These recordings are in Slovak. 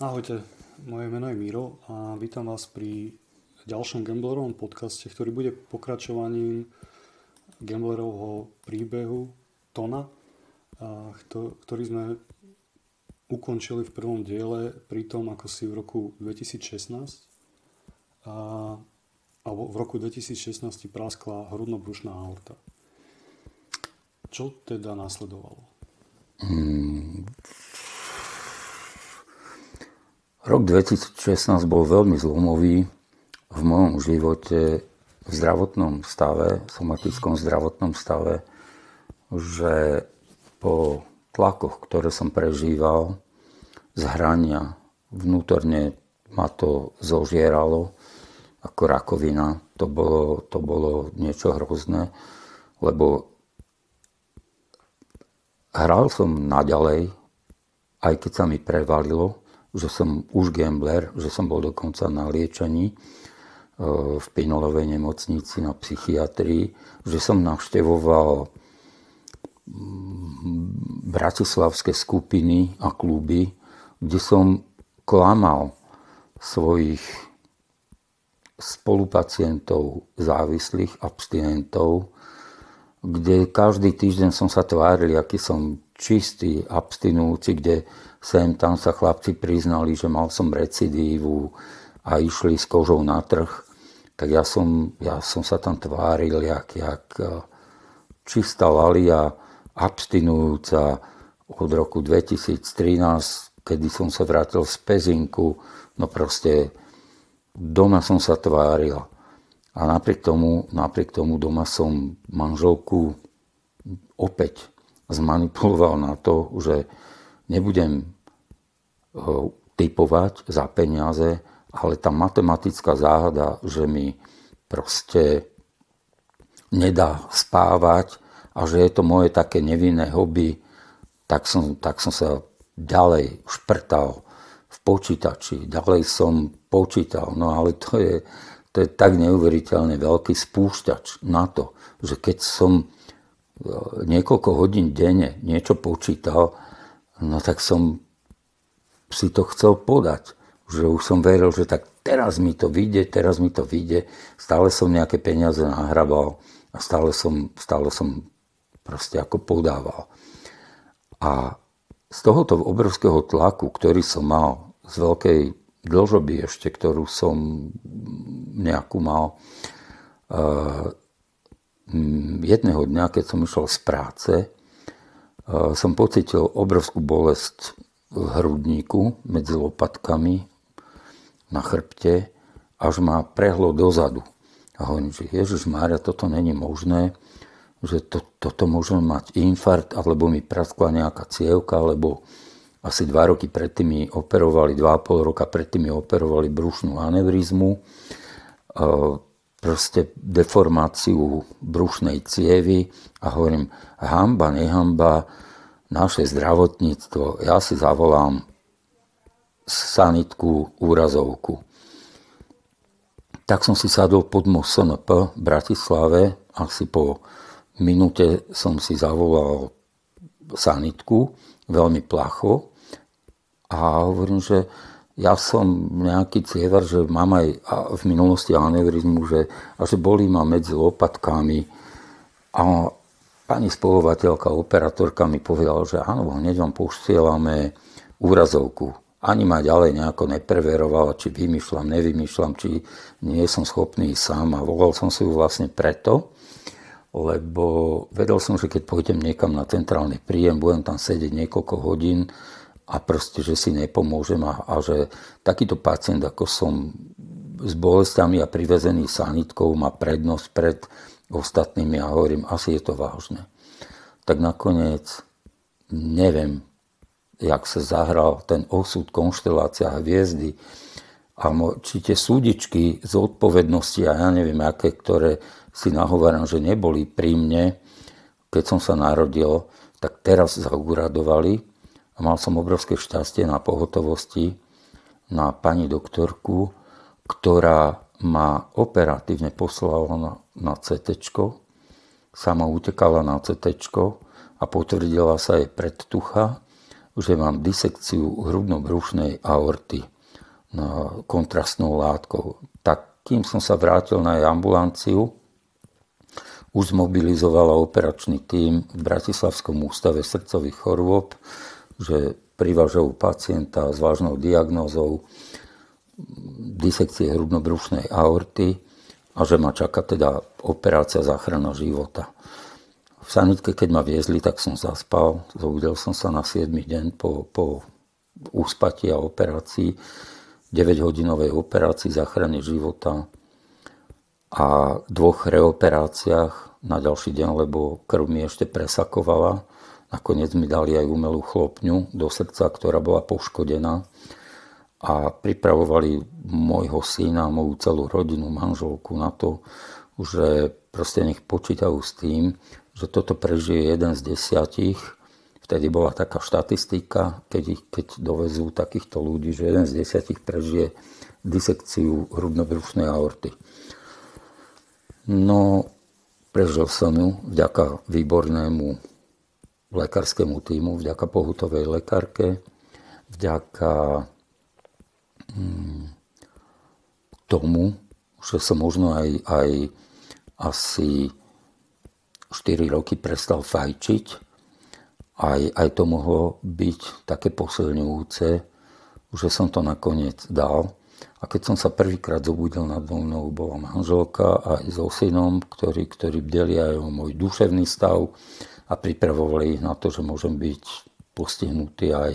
Ahojte, moje meno je Miro a vítam vás pri ďalšom Gamblerovom podcaste, ktorý bude pokračovaním Gamblerovho príbehu Tona, ktorý sme ukončili v prvom diele pri tom, ako si v roku 2016 a, alebo v roku 2016 praskla hrudnobrušná aorta. Čo teda následovalo? Hmm, Rok 2016 bol veľmi zlomový v mojom živote v zdravotnom stave, v somatickom zdravotnom stave, že po tlakoch, ktoré som prežíval z hrania, vnútorne ma to zožieralo ako rakovina. To bolo, to bolo niečo hrozné, lebo hral som naďalej, aj keď sa mi prevalilo, že som už gambler, že som bol dokonca na liečení e, v Pinolovej nemocnici na psychiatrii, že som navštevoval mm, bratislavské skupiny a kluby, kde som klamal svojich spolupacientov, závislých, abstinentov, kde každý týždeň som sa tváril, aký som čistý, abstinujúci, kde sem tam sa chlapci priznali, že mal som recidívu a išli s kožou na trh, tak ja som, ja som sa tam tváril, jak, jak e, čistá lalia, abstinujúca od roku 2013, kedy som sa vrátil z Pezinku, no proste doma som sa tváril. A napriek tomu, napriek tomu doma som manželku opäť zmanipuloval na to, že nebudem eh, typovať za peniaze, ale tá matematická záhada, že mi proste nedá spávať a že je to moje také nevinné hobby, tak som, tak som sa ďalej šprtal v počítači, ďalej som počítal, no ale to je, to je tak neuveriteľne veľký spúšťač na to, že keď som eh, niekoľko hodín denne niečo počítal, No tak som si to chcel podať. Že už som veril, že tak teraz mi to vyjde, teraz mi to vyjde. Stále som nejaké peniaze nahrabal a stále som, stále som proste ako podával. A z tohoto obrovského tlaku, ktorý som mal, z veľkej dlžoby ešte, ktorú som nejakú mal, uh, jedného dňa, keď som išiel z práce, som pocitil obrovskú bolesť v hrudníku medzi lopatkami na chrbte, až ma prehlo dozadu. A hovorím, že Ježiš Mária, toto není možné, že to, toto môžem mať infarkt, alebo mi praskla nejaká cievka, alebo asi dva roky predtým mi operovali, dva a pol roka predtým mi operovali brušnú aneurizmu, proste deformáciu brušnej cievy a hovorím, hamba, nehamba, naše zdravotníctvo, ja si zavolám sanitku, úrazovku. Tak som si sadol pod most SNP v Bratislave, asi po minúte som si zavolal sanitku, veľmi placho, a hovorím, že ja som nejaký cievar, že mám aj v minulosti aneurizmu, že, a že bolí ma medzi lopatkami. A Pani spolovateľka, operatorka mi povedala, že áno, hneď vám posielame úrazovku. Ani ma ďalej nejako nepreverovala, či vymýšľam, nevymýšľam, či nie som schopný sám. A volal som si ju vlastne preto, lebo vedel som, že keď pôjdem niekam na centrálny príjem, budem tam sedieť niekoľko hodín a proste, že si nepomôžem a, a že takýto pacient, ako som s bolestiami a privezený sanitkou, má prednosť pred ostatnými a hovorím, asi je to vážne. Tak nakoniec neviem, jak sa zahral ten osud, konštelácia hviezdy a či tie súdičky z odpovednosti a ja neviem aké, ktoré si nahováram, že neboli pri mne, keď som sa narodil, tak teraz zauradovali a mal som obrovské šťastie na pohotovosti na pani doktorku, ktorá ma operatívne poslala na, na CT, sama utekala na CT a potvrdila sa jej predtucha, že mám disekciu hrudno-brušnej aorty kontrastnou látkou. Tak kým som sa vrátil na jej ambulanciu, už zmobilizovala operačný tím v Bratislavskom ústave srdcových chorôb, že privažujú pacienta s vážnou diagnózou disekcie hrudnobrušnej aorty a že ma čaká teda operácia záchrana života. V sanitke, keď ma viezli, tak som zaspal. Zobudil som sa na 7. deň po, po úspati a operácii. 9-hodinovej operácii záchrany života a dvoch reoperáciách na ďalší deň, lebo krv mi ešte presakovala. Nakoniec mi dali aj umelú chlopňu do srdca, ktorá bola poškodená a pripravovali môjho syna, moju celú rodinu, manželku na to, že proste nech počítajú s tým, že toto prežije jeden z desiatich. Vtedy bola taká štatistika, keď, keď dovezú takýchto ľudí, že jeden z desiatich prežije disekciu hrudnobrušnej aorty. No, prežil som ju vďaka výbornému lekárskému týmu, vďaka pohutovej lekárke, vďaka tomu, že som možno aj, aj asi 4 roky prestal fajčiť. Aj, aj to mohlo byť také posilňujúce, že som to nakoniec dal. A keď som sa prvýkrát zobudil nad mnou, bola manželka aj so synom, ktorí, ktorí bdeli aj o môj duševný stav a pripravovali ich na to, že môžem byť postihnutý aj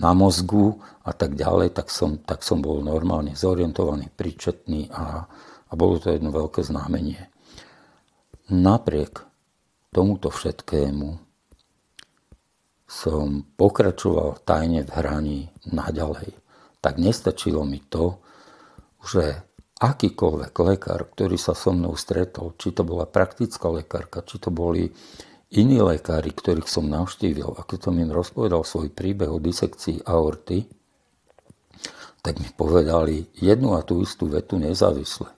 na mozgu a tak ďalej, tak som, tak som bol normálne zorientovaný, príčetný a, a bolo to jedno veľké znamenie. Napriek tomuto všetkému som pokračoval tajne v hraní naďalej tak nestačilo mi to, že akýkoľvek lekár, ktorý sa so mnou stretol, či to bola praktická lekárka, či to boli iní lekári, ktorých som navštívil, a keď som im rozpovedal svoj príbeh o disekcii aorty, tak mi povedali jednu a tú istú vetu nezávisle,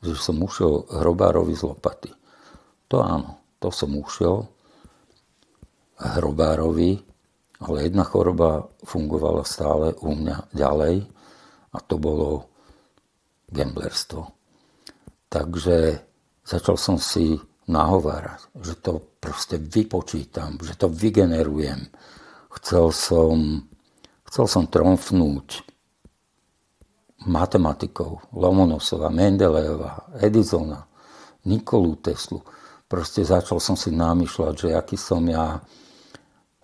že som ušiel hrobárovi z lopaty. To áno, to som ušiel hrobárovi ale jedna choroba fungovala stále u mňa ďalej a to bolo gamblerstvo. Takže začal som si nahovárať, že to proste vypočítam, že to vygenerujem. Chcel som, chcel som tromfnúť matematikou Lomonosova, Mendelejeva, Edisona, Nikolu Teslu. Proste začal som si namýšľať, že aký som ja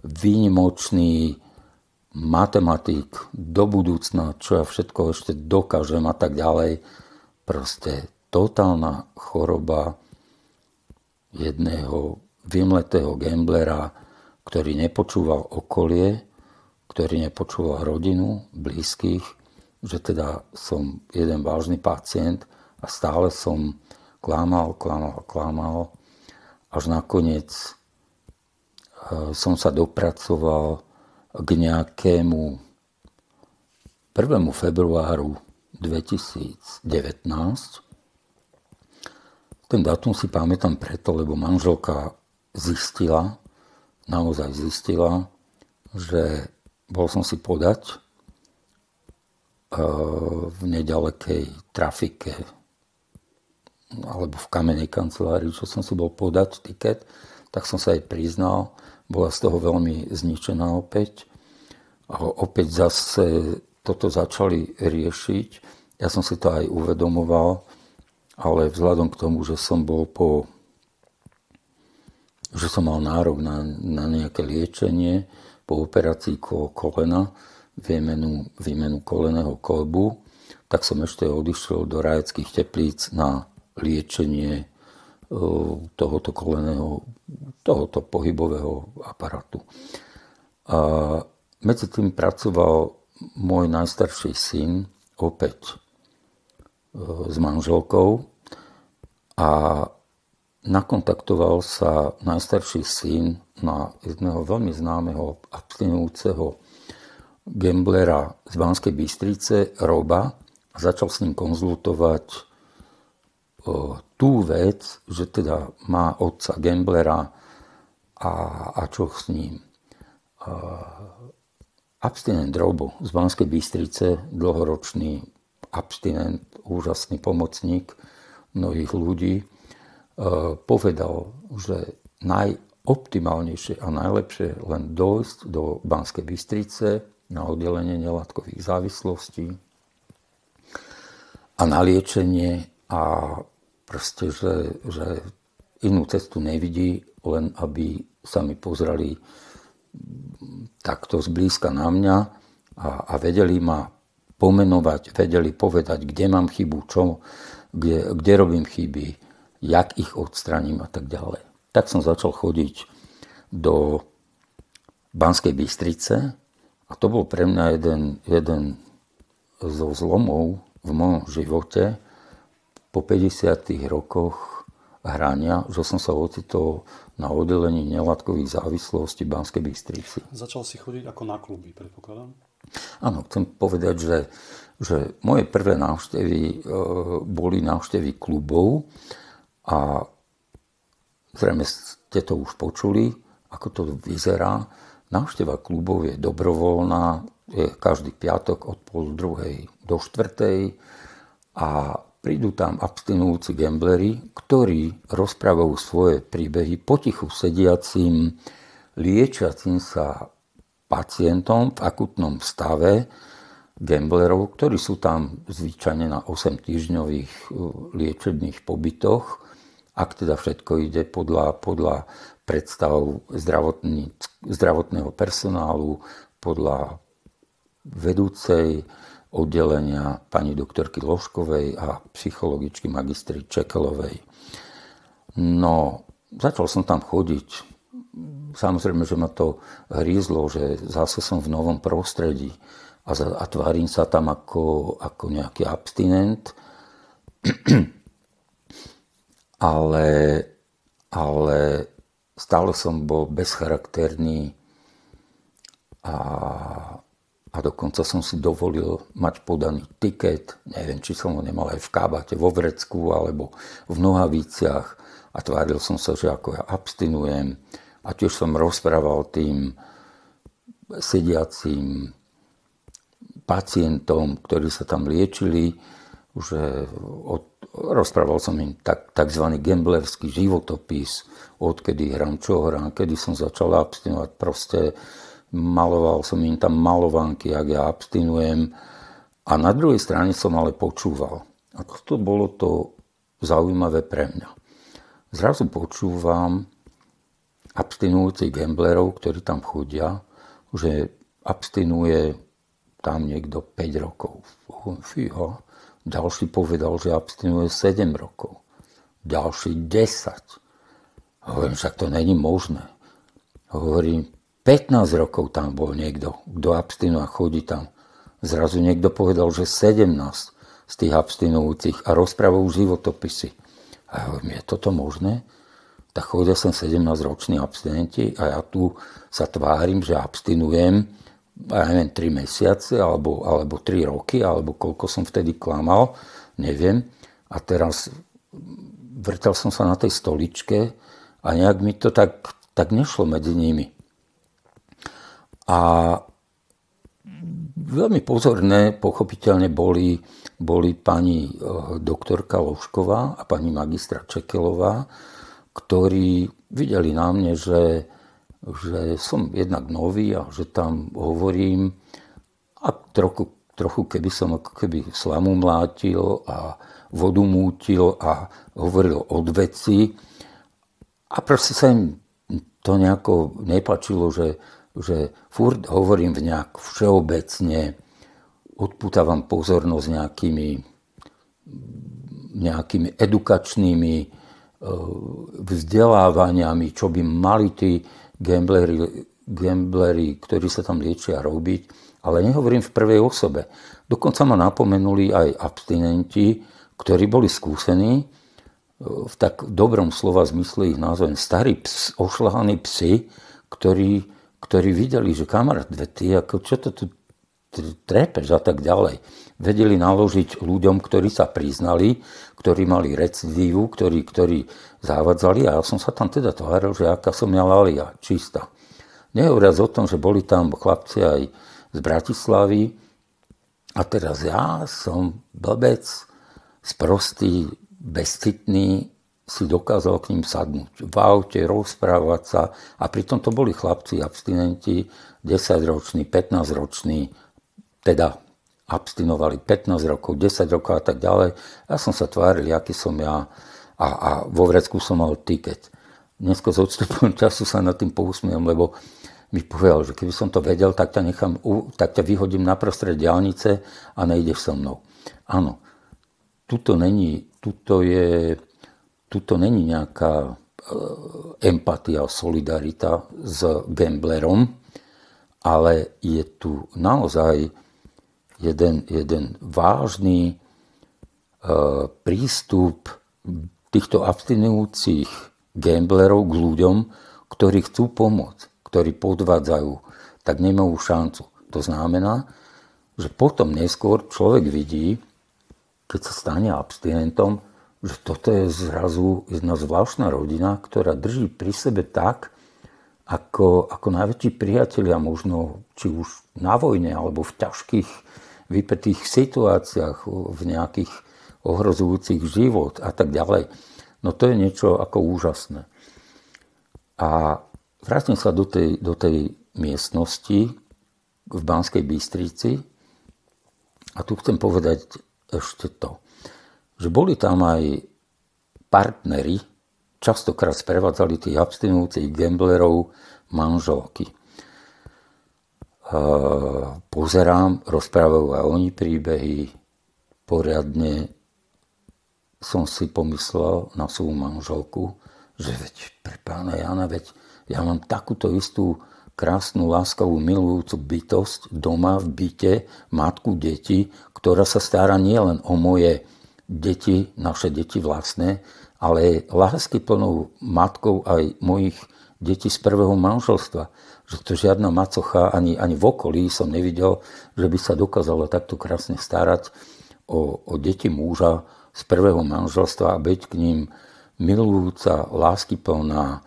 výnimočný matematik do budúcna, čo ja všetko ešte dokážem a tak ďalej. Proste totálna choroba jedného vymletého gamblera, ktorý nepočúval okolie, ktorý nepočúval rodinu, blízkych, že teda som jeden vážny pacient a stále som klamal, klamal, klamal, až nakoniec som sa dopracoval k nejakému 1. februáru 2019. Ten dátum si pamätám preto, lebo manželka zistila, naozaj zistila, že bol som si podať e, v nedalekej trafike alebo v kamenej kancelárii, čo som si bol podať tiket, tak som sa aj priznal bola z toho veľmi zničená opäť. A opäť zase toto začali riešiť. Ja som si to aj uvedomoval, ale vzhľadom k tomu, že som bol po že som mal nárok na, na nejaké liečenie po operácii kolena, výmenu, výmenu koleného kolbu, tak som ešte odišiel do rajeckých teplíc na liečenie tohoto koleného, tohoto pohybového aparátu. A medzi tým pracoval môj najstarší syn opäť s manželkou a nakontaktoval sa najstarší syn na jedného veľmi známeho abstinujúceho gamblera z Banskej Bystrice, Roba, a začal s ním konzultovať tú vec, že teda má otca Gamblera a, a čo s ním. abstinent Drobo z Banskej Bystrice, dlhoročný abstinent, úžasný pomocník mnohých ľudí, e, povedal, že najoptimálnejšie a najlepšie len dojsť do Banskej Bystrice na oddelenie nelátkových závislostí a na liečenie a proste, že, že inú cestu nevidí, len aby sa mi pozreli takto zblízka na mňa a, a vedeli ma pomenovať, vedeli povedať, kde mám chybu, čo, kde, kde robím chyby, jak ich odstraním a tak ďalej. Tak som začal chodiť do Banskej Bystrice a to bol pre mňa jeden, jeden zo zlomov v mojom živote po 50 rokoch hrania, že som sa ocitol na oddelení nelátkových závislostí Banskej Bystrici. Začal si chodiť ako na kluby, predpokladám? Áno, chcem povedať, že, že moje prvé návštevy e, boli návštevy klubov a zrejme ste to už počuli, ako to vyzerá. Návšteva klubov je dobrovoľná, je každý piatok od pol druhej do štvrtej a prídu tam abstinujúci gamblery, ktorí rozprávajú svoje príbehy potichu sediacim, liečiacim sa pacientom v akutnom stave gamblerov, ktorí sú tam zvyčajne na 8 týždňových uh, liečebných pobytoch, ak teda všetko ide podľa, podľa predstav zdravotného personálu, podľa vedúcej oddelenia pani doktorky Ložkovej a psychologičky magistry Čekelovej. No, začal som tam chodiť Samozrejme, že ma to hrízlo, že zase som v novom prostredí a, a tvárim sa tam ako, ako nejaký abstinent. ale, ale stále som bol bezcharakterný a, a dokonca som si dovolil mať podaný tiket. Neviem, či som ho nemal aj v kábate, vo vrecku alebo v nohaviciach a tváril som sa, že ako ja abstinujem a tiež som rozprával tým sediacím pacientom, ktorí sa tam liečili, že od, rozprával som im tak, tzv. gamblerský životopis, odkedy hrám, čo hrám, kedy som začal abstinovať. Proste maloval som im tam malovanky, ak ja abstinujem. A na druhej strane som ale počúval. A to bolo to zaujímavé pre mňa. Zrazu počúvam, abstinujúcich gamblerov, ktorí tam chodia, že abstinuje tam niekto 5 rokov. Fíha. Ďalší povedal, že abstinuje 7 rokov. Ďalší 10. Hovorím, však to není možné. Hovorím, 15 rokov tam bol niekto, kto abstinuje a chodí tam. Zrazu niekto povedal, že 17 z tých abstinujúcich a rozprávajú životopisy. A hovorím, je toto možné? Tak chodia som 17-roční abstinenti a ja tu sa tvárim, že abstinujem ja neviem, 3 mesiace alebo, alebo 3 roky, alebo koľko som vtedy klamal, neviem. A teraz vrtal som sa na tej stoličke a nejak mi to tak, tak nešlo medzi nimi. A veľmi pozorné, pochopiteľne boli, boli pani eh, doktorka Lošková a pani magistra Čekelová, ktorí videli na mne, že, že som jednak nový a že tam hovorím a trochu, trochu keby som ako keby slamu mlátil a vodu mútil a hovoril od veci. A proste sa im to nejako nepačilo, že, že furt hovorím v nejak všeobecne, odputávam pozornosť nejakými, nejakými edukačnými vzdelávaniami, čo by mali tí gambleri, gambleri, ktorí sa tam liečia, robiť. Ale nehovorím v prvej osobe. Dokonca ma napomenuli aj abstinenti, ktorí boli skúsení, v tak dobrom slova zmysle ich názvem, starí ps, ošľahaní psi, ktorí, ktorí videli, že kamarát, ty, ako, čo to tu trepeš a tak ďalej. Vedeli naložiť ľuďom, ktorí sa priznali, ktorí mali recidívu, ktorí, ktorí zavadzali a ja som sa tam teda tváril, že aká som ja lalia, čistá. Nehovoriac o tom, že boli tam chlapci aj z Bratislavy. A teraz ja som blbec, sprostý, bezcitný, si dokázal k ním sadnúť v aute, rozprávať sa. A pritom to boli chlapci, abstinenti, 10-roční, 15-roční, teda abstinovali 15 rokov, 10 rokov a tak ďalej. Ja som sa tváril, aký som ja a, a vo vrecku som mal tiket. Dneska s odstupom času sa nad tým pousmiem, lebo mi povedal, že keby som to vedel, tak ťa, nechám, tak ťa vyhodím na prostred diálnice a nejdeš so mnou. Áno, tuto není, tuto je, tuto není nejaká e, empatia, solidarita s gamblerom, ale je tu naozaj jeden, jeden vážny e, prístup týchto abstinujúcich gamblerov k ľuďom, ktorí chcú pomôcť ktorí podvádzajú, tak nemajú šancu. To znamená, že potom neskôr človek vidí, keď sa stane abstinentom, že toto je zrazu jedna zvláštna rodina, ktorá drží pri sebe tak, ako, ako najväčší priatelia možno, či už na vojne, alebo v ťažkých vypetých situáciách, v nejakých ohrozujúcich život a tak ďalej. No to je niečo ako úžasné. A Vrátim sa do tej, do tej miestnosti v Banskej Bystrici a tu chcem povedať ešte to, že boli tam aj partnery, častokrát sprevádzali tých abstinujúcich gamblerov manželky. Pozerám, rozprávajú aj oni príbehy, poriadne som si pomyslel na svoju manželku, že veď pre pána Jana, veď ja mám takúto istú krásnu, láskavú, milujúcu bytosť doma v byte, matku, deti, ktorá sa stará nielen o moje deti, naše deti vlastné, ale lásky plnou matkou aj mojich detí z prvého manželstva. Že to žiadna macocha ani, ani v okolí som nevidel, že by sa dokázala takto krásne starať o, o deti muža z prvého manželstva a byť k ním milujúca, láskyplná,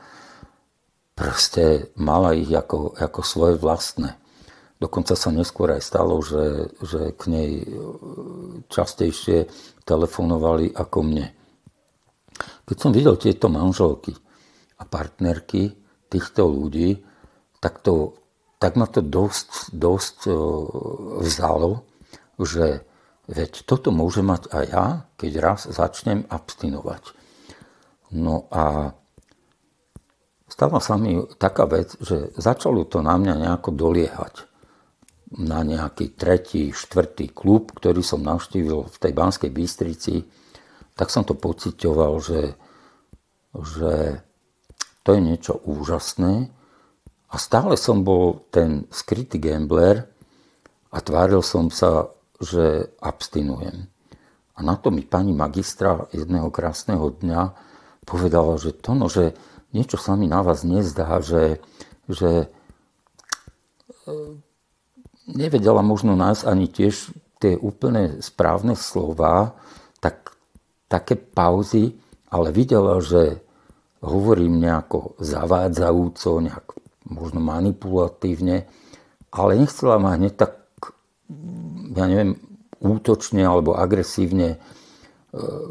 proste mala ich ako, ako svoje vlastné. Dokonca sa neskôr aj stalo, že, že k nej e, častejšie telefonovali ako mne. Keď som videl tieto manželky a partnerky týchto ľudí, tak, to, tak ma to dosť, dosť e, vzalo, že veď toto môže mať aj ja, keď raz začnem abstinovať. No a stala sa mi taká vec, že začalo to na mňa nejako doliehať na nejaký tretí, štvrtý klub, ktorý som navštívil v tej Banskej Bystrici, tak som to pocitoval, že, že to je niečo úžasné. A stále som bol ten skrytý gambler a tváril som sa, že abstinujem. A na to mi pani magistra jedného krásneho dňa povedala, že to, no, že niečo sa mi na vás nezdá, že, že e, nevedela možno nás ani tiež tie úplne správne slova, tak také pauzy, ale videla, že hovorím nejako zavádzajúco, nejak možno manipulatívne, ale nechcela ma hneď tak, ja neviem, útočne alebo agresívne, e,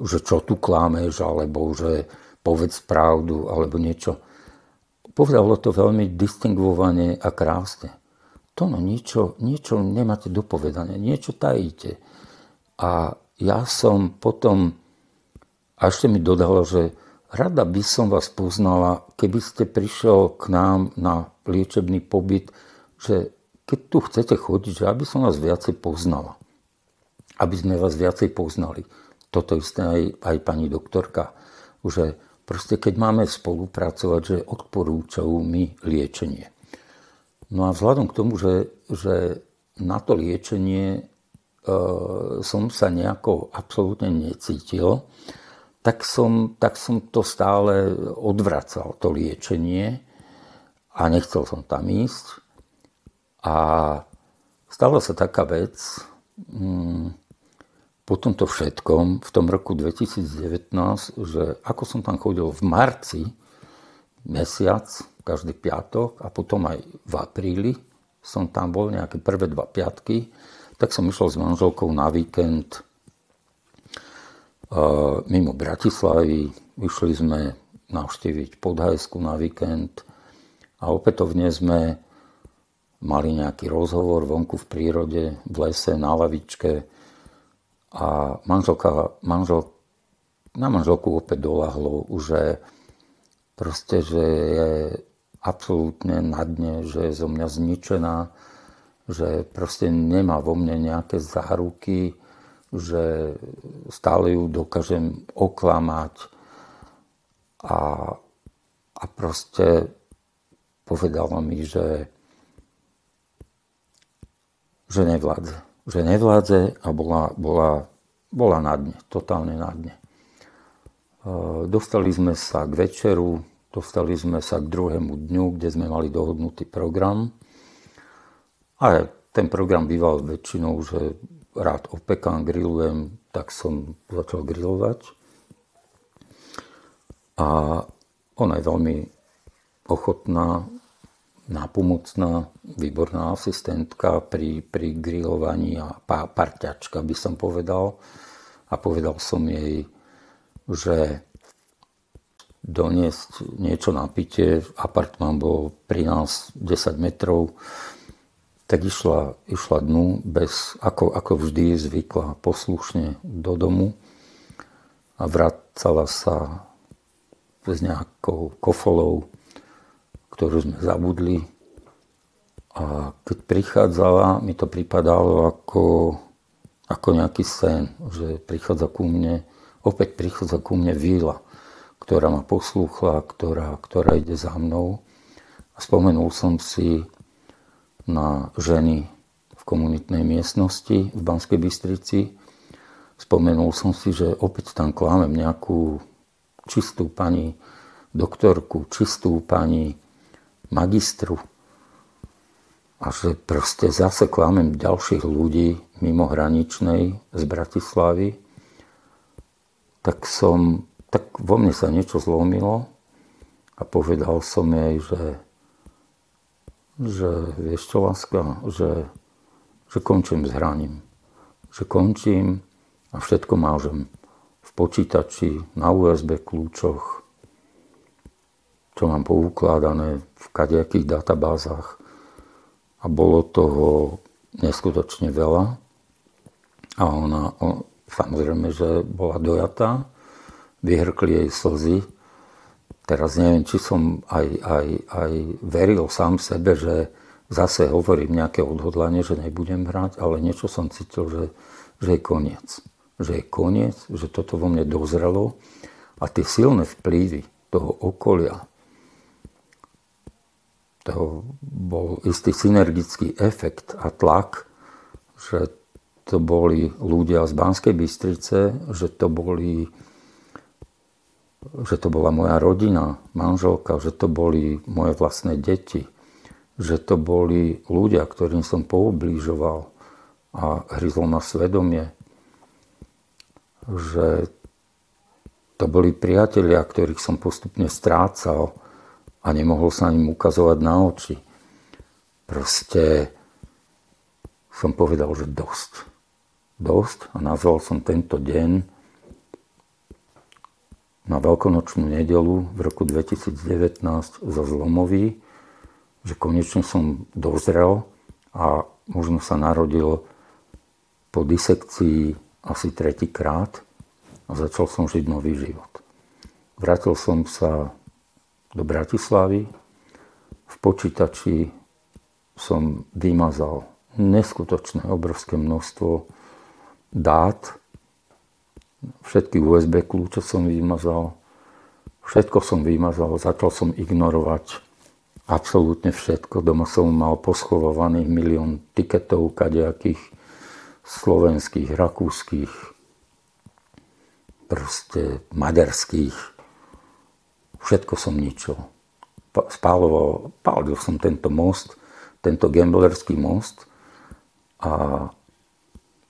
že čo tu klámeš, alebo že povedz pravdu alebo niečo. Povedalo to veľmi distinguovane a krásne. To no, niečo, niečo nemáte dopovedanie, niečo tajíte. A ja som potom, a ešte mi dodalo, že rada by som vás poznala, keby ste prišiel k nám na liečebný pobyt, že keď tu chcete chodiť, že aby som vás viacej poznala. Aby sme vás viacej poznali. Toto isté aj, aj pani doktorka. Že Proste keď máme spolupracovať, že odporúčajú mi liečenie. No a vzhľadom k tomu, že, že na to liečenie e, som sa nejako absolútne necítil, tak som, tak som to stále odvracal, to liečenie a nechcel som tam ísť. A stala sa taká vec, mm, po tomto všetkom v tom roku 2019, že ako som tam chodil v marci, mesiac, každý piatok a potom aj v apríli som tam bol nejaké prvé dva piatky, tak som išiel s manželkou na víkend mimo Bratislavy. Išli sme navštíviť Podhajsku na víkend a opätovne sme mali nejaký rozhovor vonku v prírode, v lese, na lavičke a manželka, manžel, na manželku opäť dolahlo, že proste, že je absolútne na dne, že je zo mňa zničená, že proste nemá vo mne nejaké záruky, že stále ju dokážem oklamať a, a proste povedala mi, že, že nevládze. Že nevládze a bola, bola, bola na dne, totálne na dne. E, dostali sme sa k večeru, Dostali sme sa k druhému dňu, kde sme mali dohodnutý program. A ten program býval väčšinou, že rád opekám, grillujem, tak som začal grillovať. A ona je veľmi ochotná, nápomocná, výborná asistentka pri, pri grillovaní a pá, parťačka by som povedal. A povedal som jej, že doniesť niečo na pitie. Apartmán bol pri nás 10 metrov. Tak išla, išla dnu, bez, ako, ako vždy zvykla, poslušne do domu a vracala sa s nejakou kofolou, ktorú sme zabudli. A keď prichádzala, mi to pripadalo ako, ako nejaký sen, že prichádza ku mne, opäť prichádza ku mne víla ktorá ma poslúchla, ktorá, ktorá ide za mnou. A spomenul som si na ženy v komunitnej miestnosti v Banskej Bystrici. Spomenul som si, že opäť tam klámem nejakú čistú pani doktorku, čistú pani magistru. A že proste zase klámem ďalších ľudí mimo hraničnej z Bratislavy. Tak som tak vo mne sa niečo zlomilo a povedal som jej, že, že vieš čo, láska, že, že končím s hraním. Že končím a všetko mážem v počítači, na USB kľúčoch, čo mám poukladané v kadejakých databázach. A bolo toho neskutočne veľa. A ona, on, samozrejme, že bola dojatá, vyhrkli jej slzy. Teraz neviem, či som aj, aj, aj veril sám sebe, že zase hovorím nejaké odhodlanie, že nebudem hrať, ale niečo som cítil, že, že je koniec. Že je koniec, že toto vo mne dozrelo a tie silné vplyvy toho okolia, toho bol istý synergický efekt a tlak, že to boli ľudia z Banskej Bystrice, že to boli že to bola moja rodina, manželka, že to boli moje vlastné deti, že to boli ľudia, ktorým som poublížoval a hryzol na svedomie, že to boli priatelia, ktorých som postupne strácal a nemohol sa ním ukazovať na oči. Proste som povedal, že dosť. Dosť a nazval som tento deň na veľkonočnú nedelu v roku 2019 za zlomový, že konečne som dozrel a možno sa narodil po disekcii asi tretíkrát a začal som žiť nový život. Vrátil som sa do Bratislavy, v počítači som vymazal neskutočné obrovské množstvo dát, Všetky USB kľúče som vymazal. Všetko som vymazal. Začal som ignorovať absolútne všetko. Doma som mal poschovovaných milión tiketov kadejakých slovenských, rakúskych, proste maďarských. Všetko som ničil. Spáloval, pálil som tento most, tento gamblerský most a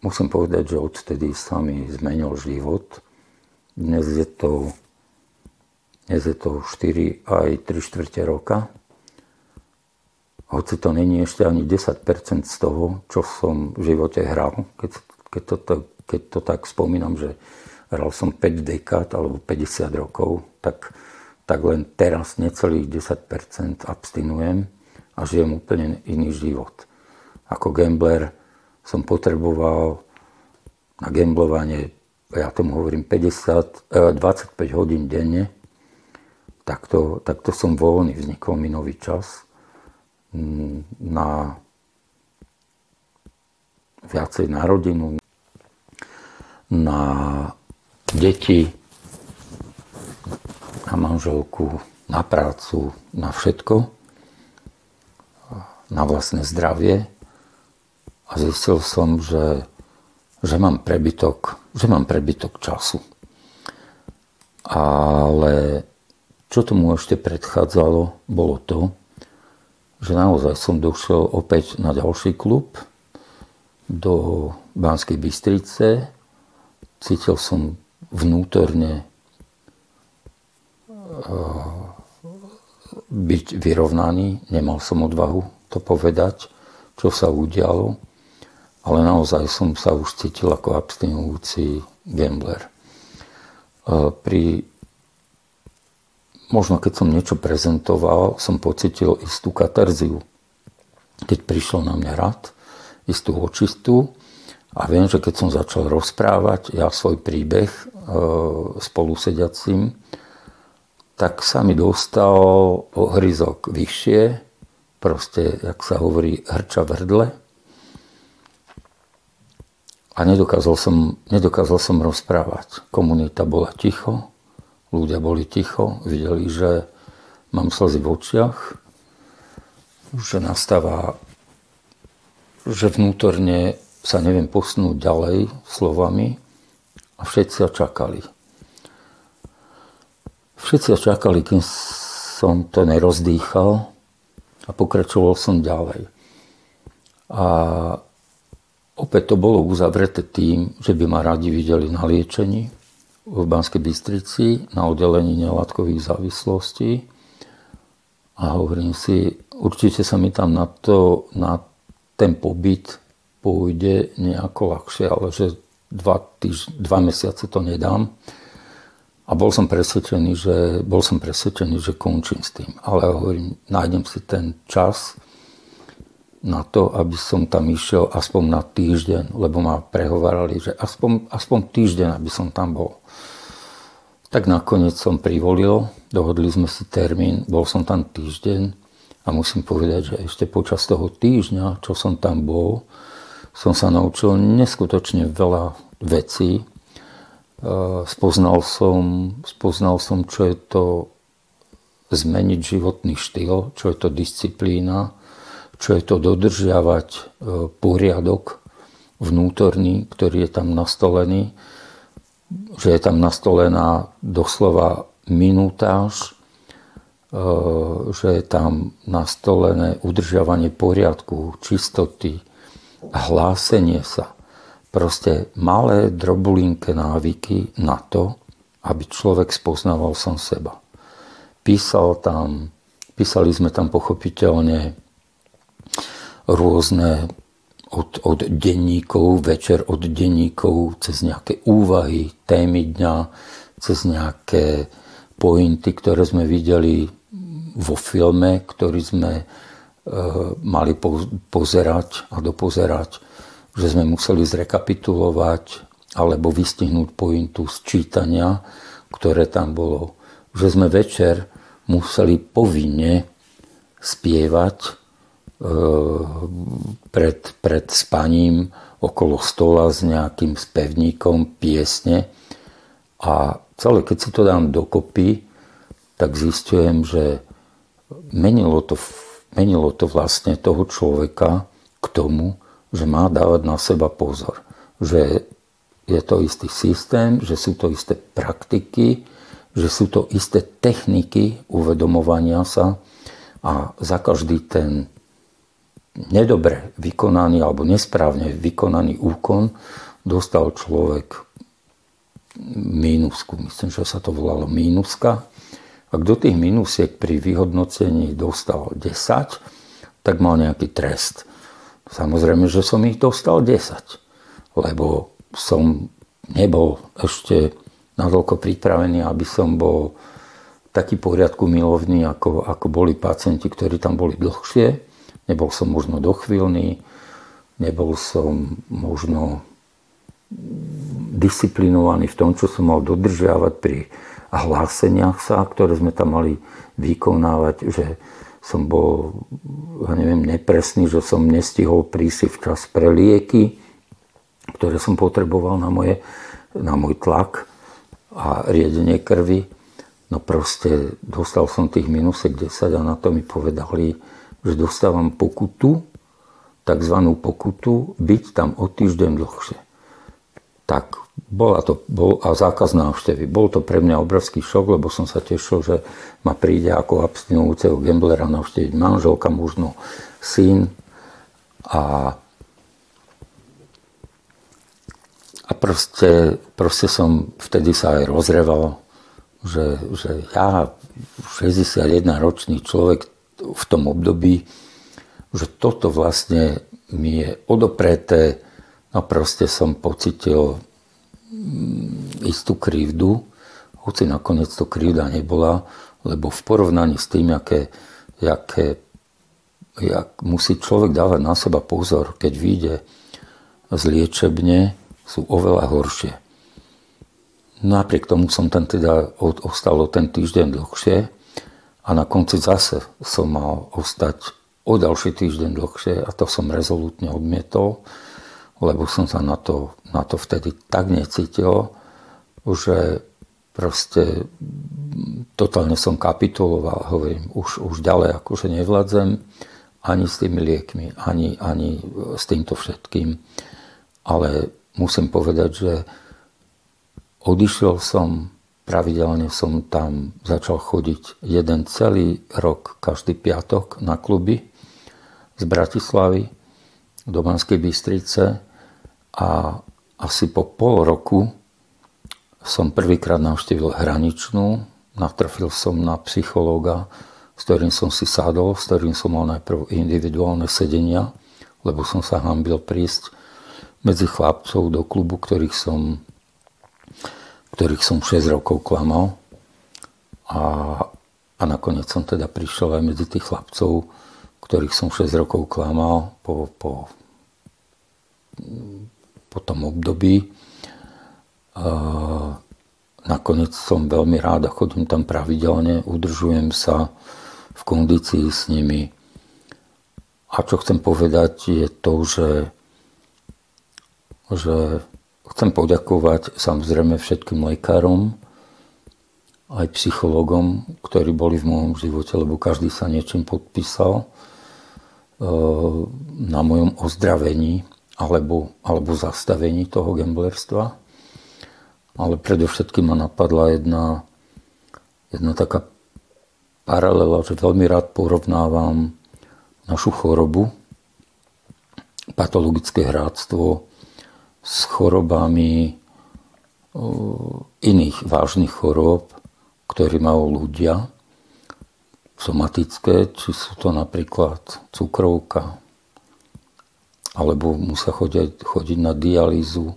Musím povedať, že odtedy sa mi zmenil život. Dnes je to, dnes je to 4 aj 3 štvrte roka, hoci to není ešte ani 10% z toho, čo som v živote hral, keď, keď, to, keď to tak spomínam, že hral som 5 dekád alebo 50 rokov, tak, tak len teraz necelých 10% abstinujem a žijem úplne iný život. Ako gambler som potreboval na gamblovanie, ja tomu hovorím 50, 25 eh, hodín denne, takto, takto som voľný, vznikol mi nový čas. Na viacej na rodinu, na deti, na manželku, na prácu, na všetko, na vlastné zdravie. A zistil som, že, že mám prebytok, že mám prebytok času. Ale čo tomu ešte predchádzalo, bolo to, že naozaj som došiel opäť na ďalší klub do Banskej Bystrice. Cítil som vnútorne eh, byť vyrovnaný. Nemal som odvahu to povedať, čo sa udialo, ale naozaj som sa už cítil ako abstinujúci gambler. Eh, pri možno keď som niečo prezentoval, som pocitil istú katarziu. Keď prišlo na mňa rad, istú očistú a viem, že keď som začal rozprávať ja svoj príbeh e, spolu sediacim, tak sa mi dostal ohryzok vyššie, proste, jak sa hovorí, hrča v hrdle. A nedokázal som, nedokázal som rozprávať. Komunita bola ticho, Ľudia boli ticho, videli, že mám slzy v očiach, že nastáva, že vnútorne sa neviem posunúť ďalej slovami a všetci čakali. Všetci čakali, kým som to nerozdýchal a pokračoval som ďalej. A opäť to bolo uzavreté tým, že by ma radi videli na liečení, v Banskej Bystrici na oddelení nelátkových závislostí a hovorím si, určite sa mi tam na, to, na ten pobyt pôjde nejako ľahšie, ale že dva, týž, dva mesiace to nedám. A bol som presvedčený, že, bol som presvedčený, že končím s tým. Ale hovorím, nájdem si ten čas na to, aby som tam išiel aspoň na týždeň, lebo ma prehovárali, že aspoň, aspoň týždeň, aby som tam bol. Tak nakoniec som privolil, dohodli sme si termín, bol som tam týždeň a musím povedať, že ešte počas toho týždňa, čo som tam bol, som sa naučil neskutočne veľa vecí. E, spoznal som, spoznal som, čo je to zmeniť životný štýl, čo je to disciplína, čo je to dodržiavať e, poriadok vnútorný, ktorý je tam nastolený že je tam nastolená doslova minutáž, e, že je tam nastolené udržiavanie poriadku, čistoty, hlásenie sa. Proste malé drobulinké návyky na to, aby človek spoznával sám seba. Písal tam, písali sme tam pochopiteľne rôzne od, od denníkov, večer od denníkov, cez nejaké úvahy, témy dňa, cez nejaké pointy, ktoré sme videli vo filme, ktorý sme e, mali po, pozerať a dopozerať, že sme museli zrekapitulovať alebo vystihnúť pointu z čítania, ktoré tam bolo. Že sme večer museli povinne spievať pred, pred spaním okolo stola s nejakým spevníkom piesne a celé, keď si to dám dokopy, tak zistujem, že menilo to, menilo to vlastne toho človeka k tomu, že má dávať na seba pozor. Že je to istý systém, že sú to isté praktiky, že sú to isté techniky uvedomovania sa a za každý ten nedobre vykonaný alebo nesprávne vykonaný úkon dostal človek mínusku. Myslím, že sa to volalo mínuska. A kto tých mínusiek pri vyhodnocení dostal 10, tak mal nejaký trest. Samozrejme, že som ich dostal 10, lebo som nebol ešte natoľko pripravený, aby som bol taký poriadku milovný, ako, ako boli pacienti, ktorí tam boli dlhšie. Nebol som možno dochvíľný, nebol som možno disciplinovaný v tom, čo som mal dodržiavať pri hláseniach sa, ktoré sme tam mali vykonávať, že som bol, ja neviem, nepresný, že som nestihol prísť včas pre lieky, ktoré som potreboval na, moje, na môj tlak a riedenie krvi. No proste dostal som tých minusek 10 a na to mi povedali, že dostávam pokutu, takzvanú pokutu, byť tam o týždeň dlhšie. Tak bola to, bol, a zákaz návštevy. Bol to pre mňa obrovský šok, lebo som sa tešil, že ma príde ako abstinujúceho gamblera navštíviť manželka, možno syn. A, a proste, proste som vtedy sa aj rozreval, že, že ja, 61-ročný človek v tom období, že toto vlastne mi je odopreté, no proste som pocitil istú krivdu, hoci nakoniec to krivda nebola, lebo v porovnaní s tým, aké, aké, jak musí človek dávať na seba pozor, keď vyjde z liečebne, sú oveľa horšie. Napriek tomu som tam teda ostal o ten týždeň dlhšie a na konci zase som mal ostať o ďalší týždeň dlhšie a to som rezolútne odmietol lebo som sa na to, na to vtedy tak necítil, že proste totálne som kapituloval, hovorím, už, už ďalej akože nevládzem ani s tými liekmi, ani, ani s týmto všetkým. Ale musím povedať, že odišiel som, pravidelne som tam začal chodiť jeden celý rok, každý piatok na kluby z Bratislavy do Banskej Bystrice a asi po pol roku som prvýkrát navštívil hraničnú, natrafil som na psychológa, s ktorým som si sadol, s ktorým som mal najprv individuálne sedenia, lebo som sa hambil prísť medzi chlapcov do klubu, ktorých som, ktorých som 6 rokov klamal. A, a nakoniec som teda prišiel aj medzi tých chlapcov, ktorých som 6 rokov klamal po, po po tom období. Nakoniec som veľmi rád a chodím tam pravidelne, udržujem sa v kondícii s nimi. A čo chcem povedať je to, že, že chcem poďakovať samozrejme všetkým lekárom, aj psychologom, ktorí boli v môjom živote, lebo každý sa niečím podpísal na mojom ozdravení alebo, alebo zastavení toho gamblerstva. Ale predovšetkým ma napadla jedna, jedna taká paralela, že veľmi rád porovnávam našu chorobu, patologické hráctvo s chorobami iných vážnych chorób, ktoré majú ľudia, somatické, či sú to napríklad cukrovka, alebo musia chodiť, chodiť na dialýzu,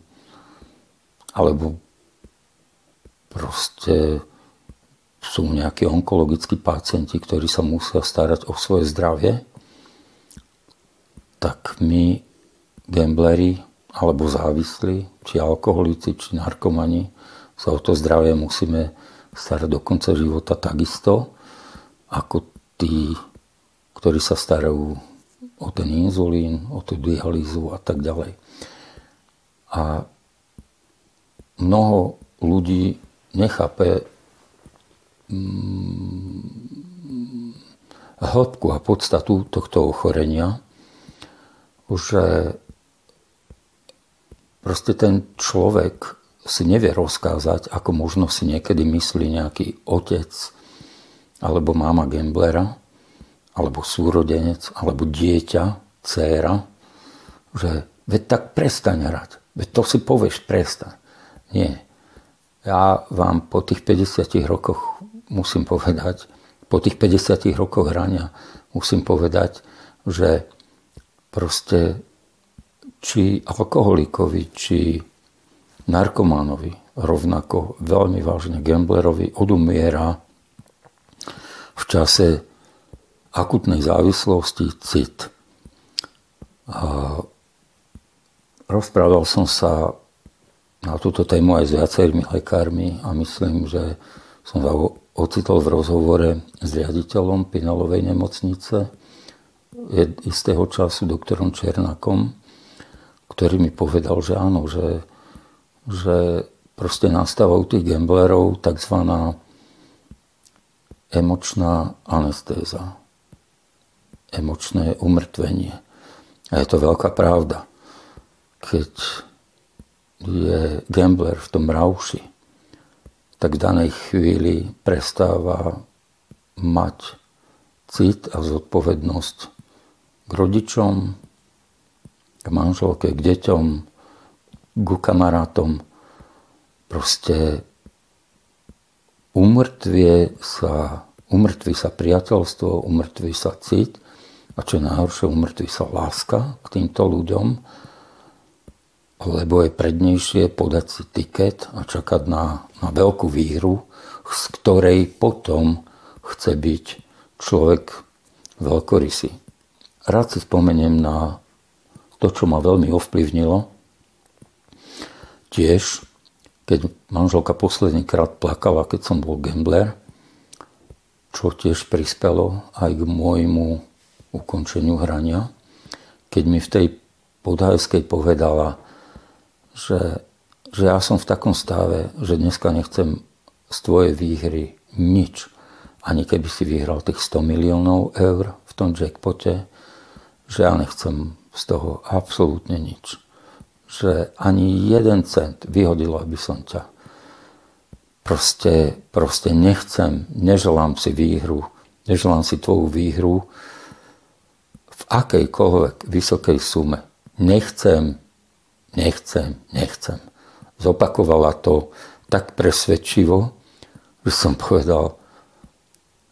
alebo proste sú nejakí onkologickí pacienti, ktorí sa musia starať o svoje zdravie, tak my, gambleri, alebo závislí, či alkoholici, či narkomani, sa o to zdravie musíme starať do konca života takisto, ako tí, ktorí sa starajú o ten inzulín, o tú dialýzu a tak ďalej. A mnoho ľudí nechápe mm, hĺbku a podstatu tohto ochorenia, že proste ten človek si nevie rozkázať, ako možno si niekedy myslí nejaký otec alebo máma gamblera, alebo súrodenec, alebo dieťa, dcéra, že veď tak prestaň hrať. Veď to si povieš, prestaň. Nie. Ja vám po tých 50 rokoch musím povedať, po tých 50 rokoch hrania musím povedať, že proste či alkoholikovi, či narkománovi, rovnako veľmi vážne gamblerovi odumiera v čase akutnej závislosti cit. A rozprával som sa na túto tému aj s viacerými lekármi a myslím, že som sa ocitol v rozhovore s riaditeľom Pinalovej nemocnice istého času doktorom Černakom, ktorý mi povedal, že áno, že, že proste nastavou tých gamblerov tzv. emočná anestéza, emočné umrtvenie. A je to veľká pravda. Keď je gambler v tom rauši, tak v danej chvíli prestáva mať cit a zodpovednosť k rodičom, k manželke, k deťom, k kamarátom. Proste umrtvie sa, umrtví sa priateľstvo, umrtví sa cit a čo je najhoršie, umrtví sa láska k týmto ľuďom lebo je prednejšie podať si tiket a čakať na, na veľkú výhru, z ktorej potom chce byť človek veľkorysý. Rád si spomeniem na to, čo ma veľmi ovplyvnilo. Tiež, keď manželka posledný krát plakala, keď som bol gambler, čo tiež prispelo aj k môjmu ukončeniu hrania, keď mi v tej podhajskej povedala, že, že ja som v takom stave, že dneska nechcem z tvojej výhry nič. Ani keby si vyhral tých 100 miliónov eur v tom jackpote, že ja nechcem z toho absolútne nič. Že ani jeden cent vyhodilo by som ťa. Proste, proste nechcem, neželám si výhru, neželám si tvoju výhru v akejkoľvek vysokej sume. Nechcem nechcem, nechcem. Zopakovala to tak presvedčivo, že som povedal,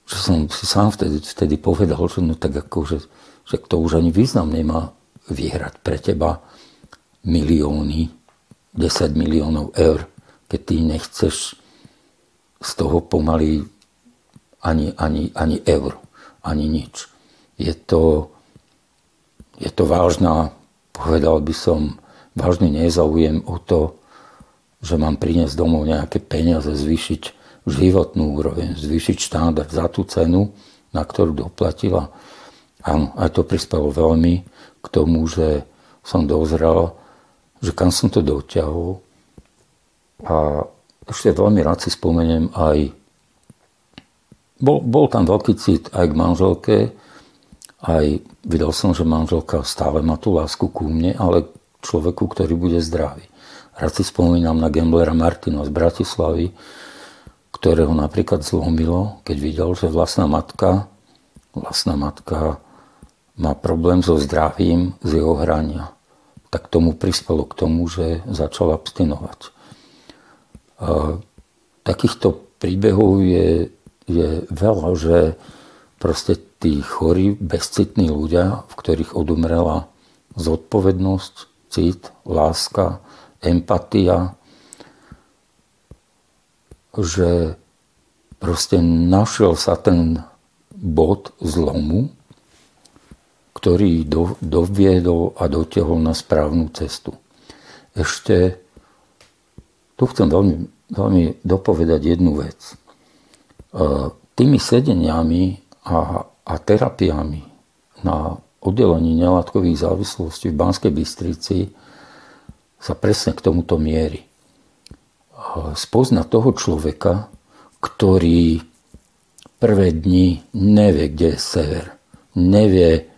že som si sám vtedy, vtedy povedal, že no tak ako, že, že to už ani význam nemá vyhrať pre teba milióny, 10 miliónov eur, keď ty nechceš z toho pomaly ani, ani, ani eur, ani nič. Je to, je to vážna, povedal by som, vážny nezaujím o to, že mám priniesť domov nejaké peniaze, zvýšiť životnú úroveň, zvýšiť štandard za tú cenu, na ktorú doplatila. Áno, aj to prispelo veľmi k tomu, že som dozrel, že kam som to doťahol. A ešte veľmi rád si spomeniem aj, bol, bol tam veľký cit aj k manželke, aj videl som, že manželka stále má tú lásku ku mne, ale človeku, ktorý bude zdravý. Rád si spomínam na gamblera Martina z Bratislavy, ktorého napríklad zlomilo, keď videl, že vlastná matka, vlastná matka má problém so zdravím z jeho hrania. Tak tomu prispelo k tomu, že začal abstinovať. A takýchto príbehov je, je veľa, že proste tí chorí, bezcitní ľudia, v ktorých odumrela zodpovednosť, cit, láska, empatia, že proste našiel sa ten bod zlomu, ktorý do, doviedol a dotiahol na správnu cestu. Ešte tu chcem veľmi, veľmi dopovedať jednu vec. E, tými sedeniami a, a terapiami na oddelení nelátkových závislostí v Banskej Bystrici sa presne k tomuto mieri. Spozna toho človeka, ktorý prvé dni nevie, kde je sever, nevie,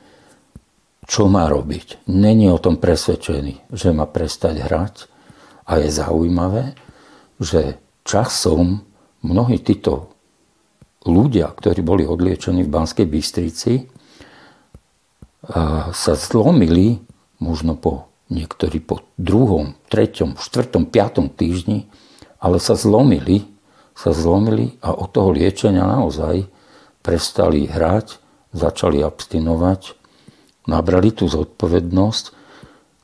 čo má robiť. Není o tom presvedčený, že má prestať hrať a je zaujímavé, že časom mnohí títo ľudia, ktorí boli odliečení v Banskej Bystrici, sa zlomili, možno po niektorí po druhom, treťom, štvrtom, piatom týždni, ale sa zlomili, sa zlomili a od toho liečenia naozaj prestali hrať, začali abstinovať nabrali tú zodpovednosť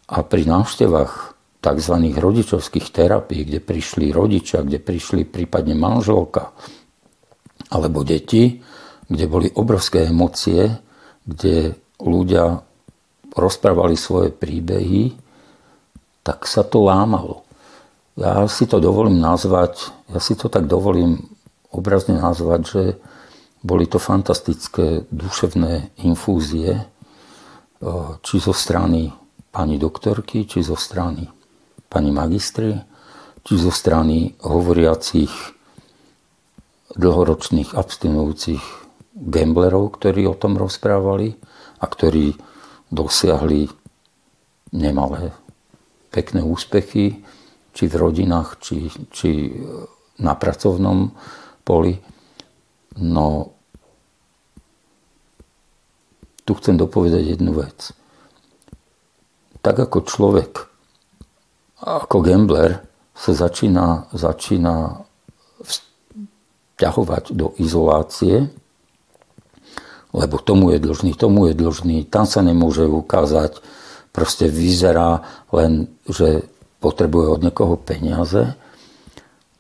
a pri návštevách tzv. rodičovských terapií, kde prišli rodičia, kde prišli prípadne manželka alebo deti, kde boli obrovské emócie, kde ľudia rozprávali svoje príbehy, tak sa to lámalo. Ja si to dovolím nazvať, ja si to tak dovolím obrazne nazvať, že boli to fantastické duševné infúzie, či zo strany pani doktorky, či zo strany pani magistry, či zo strany hovoriacich dlhoročných abstinujúcich gamblerov, ktorí o tom rozprávali a ktorí dosiahli nemalé pekné úspechy, či v rodinách, či, či na pracovnom poli. No, tu chcem dopovedať jednu vec. Tak ako človek, ako gambler, sa začína, začína vťahovať do izolácie, lebo tomu je dlžný, tomu je dlžný, tam sa nemôže ukázať, proste vyzerá len, že potrebuje od niekoho peniaze,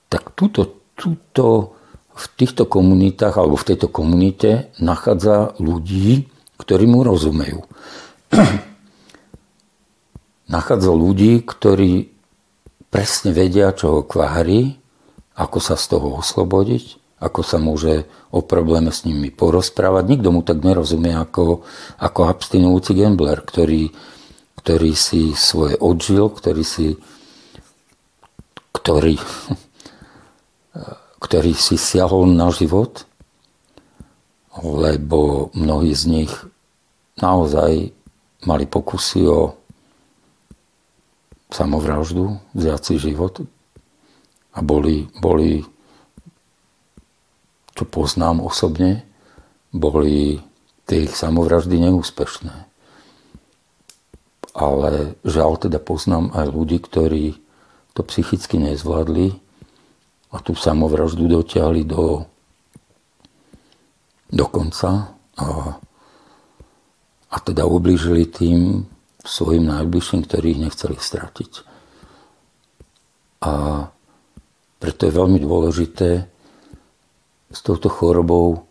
tak túto, túto v týchto komunitách alebo v tejto komunite nachádza ľudí, ktorí mu rozumejú. nachádza ľudí, ktorí presne vedia, čo ho kvári, ako sa z toho oslobodiť ako sa môže o probléme s nimi porozprávať. Nikto mu tak nerozumie ako, ako abstinujúci gambler, ktorý, ktorý si svoje odžil, ktorý si ktorý, ktorý si siahol na život, lebo mnohí z nich naozaj mali pokusy o samovraždu, vziať život a boli, boli čo poznám osobne, boli tie ich samovraždy neúspešné. Ale žiaľ teda poznám aj ľudí, ktorí to psychicky nezvládli a tú samovraždu dotiahli do, do konca a, a teda ublížili tým svojim najbližším, ktorých nechceli stratiť. A preto je veľmi dôležité s touto chorobou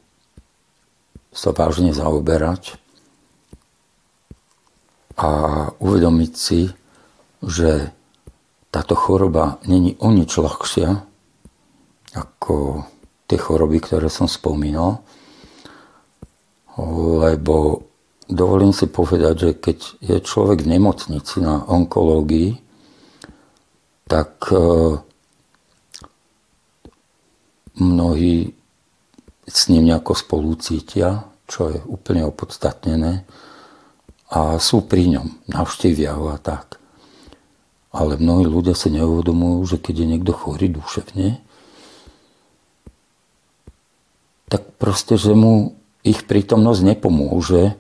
sa vážne zaoberať a uvedomiť si, že táto choroba není o nič ľahšia ako tie choroby, ktoré som spomínal, lebo dovolím si povedať, že keď je človek v nemocnici na onkológii, tak e, mnohí s ním nejako spolu cítia, čo je úplne opodstatnené a sú pri ňom, navštívia ho a tak. Ale mnohí ľudia si neuvedomujú, že keď je niekto chorý duševne, tak proste, že mu ich prítomnosť nepomôže,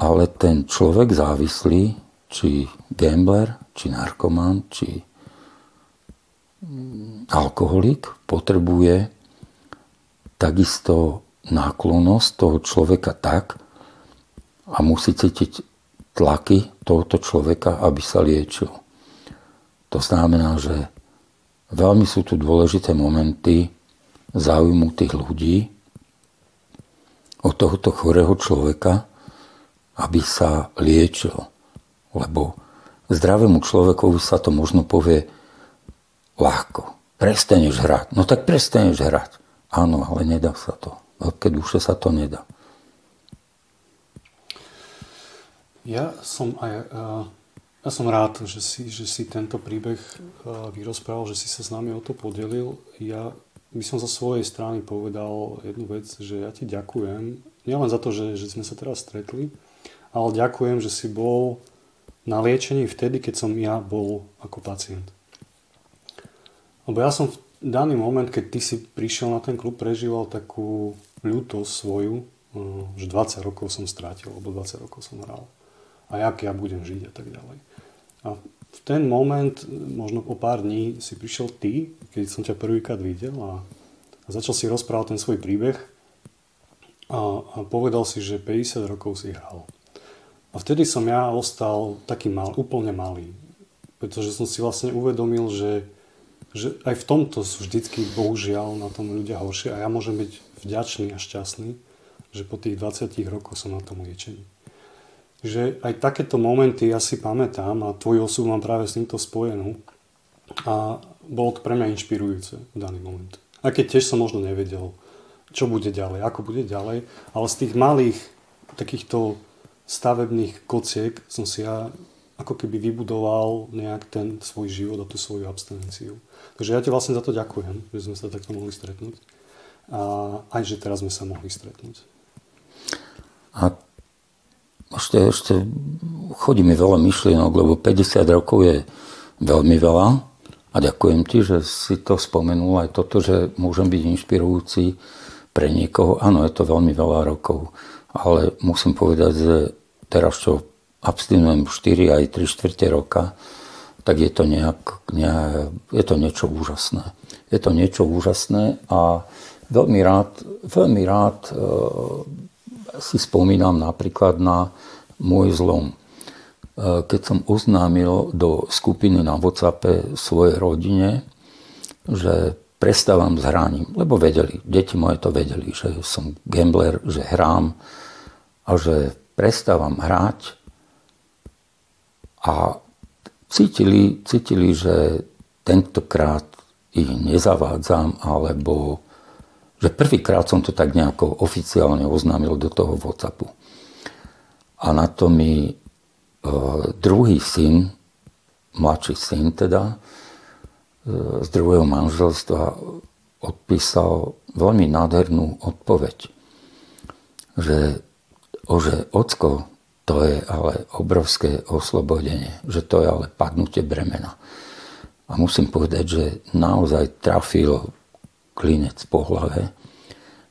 ale ten človek závislý, či gambler, či narkoman, či alkoholik potrebuje takisto náklonnosť toho človeka tak a musí cítiť tlaky tohoto človeka, aby sa liečil. To znamená, že veľmi sú tu dôležité momenty záujmu tých ľudí od tohoto chorého človeka, aby sa liečil. Lebo zdravému človekovi sa to možno povie ľahko. Prestaneš hrať. No tak prestaneš hrať. Áno, ale nedá sa to. Veľké duše sa to nedá. Ja som aj... Uh, ja som rád, že si, že si tento príbeh uh, vyrozprával, že si sa s nami o to podelil. Ja by som za svojej strany povedal jednu vec, že ja ti ďakujem. Nielen za to, že, že sme sa teraz stretli, ale ďakujem, že si bol na liečení vtedy, keď som ja bol ako pacient. Lebo ja som v daný moment, keď ty si prišiel na ten klub, prežíval takú ľútosť svoju, eh, že 20 rokov som strátil, alebo 20 rokov som hral. A jak ja budem žiť a tak ďalej. A v ten moment, možno o pár dní, si prišiel ty, keď som ťa prvýkrát videl a, a začal si rozprávať ten svoj príbeh. a, a povedal si, že 50 rokov si hral. A vtedy som ja ostal taký mal, úplne malý. Pretože som si vlastne uvedomil, že, že aj v tomto sú vždycky bohužiaľ na tom ľudia horšie a ja môžem byť vďačný a šťastný, že po tých 20 rokoch som na tom liečení. Že aj takéto momenty ja si pamätám a tvoju osobu mám práve s týmto spojenú a bolo to pre mňa inšpirujúce v daný moment. A keď tiež som možno nevedel, čo bude ďalej, ako bude ďalej, ale z tých malých takýchto stavebných kociek som si ja ako keby vybudoval nejak ten svoj život a tú svoju abstinenciu. Takže ja ti vlastne za to ďakujem, že sme sa takto mohli stretnúť. A aj, že teraz sme sa mohli stretnúť. A ešte, ešte chodí mi veľa myšlienok, lebo 50 rokov je veľmi veľa. A ďakujem ti, že si to spomenul aj toto, že môžem byť inšpirujúci pre niekoho. Áno, je to veľmi veľa rokov. Ale musím povedať, že teraz čo abstinujem 4 aj 3 čtvrte roka, tak je to, nejak, nejak, je to niečo úžasné. Je to niečo úžasné a veľmi rád, veľmi rád e, si spomínam napríklad na môj zlom. E, keď som oznámil do skupiny na WhatsAppe svojej rodine, že prestávam s hraním, lebo vedeli, deti moje to vedeli, že som gambler, že hrám a že prestávam hrať a cítili, cítili, že tentokrát ich nezavádzam, alebo že prvýkrát som to tak nejako oficiálne oznámil do toho Whatsappu. A na to mi e, druhý syn, mladší syn teda, e, z druhého manželstva odpísal veľmi nádhernú odpoveď, že Ože, ocko, to je ale obrovské oslobodenie, že to je ale padnutie bremena. A musím povedať, že naozaj trafil klinec po hlave,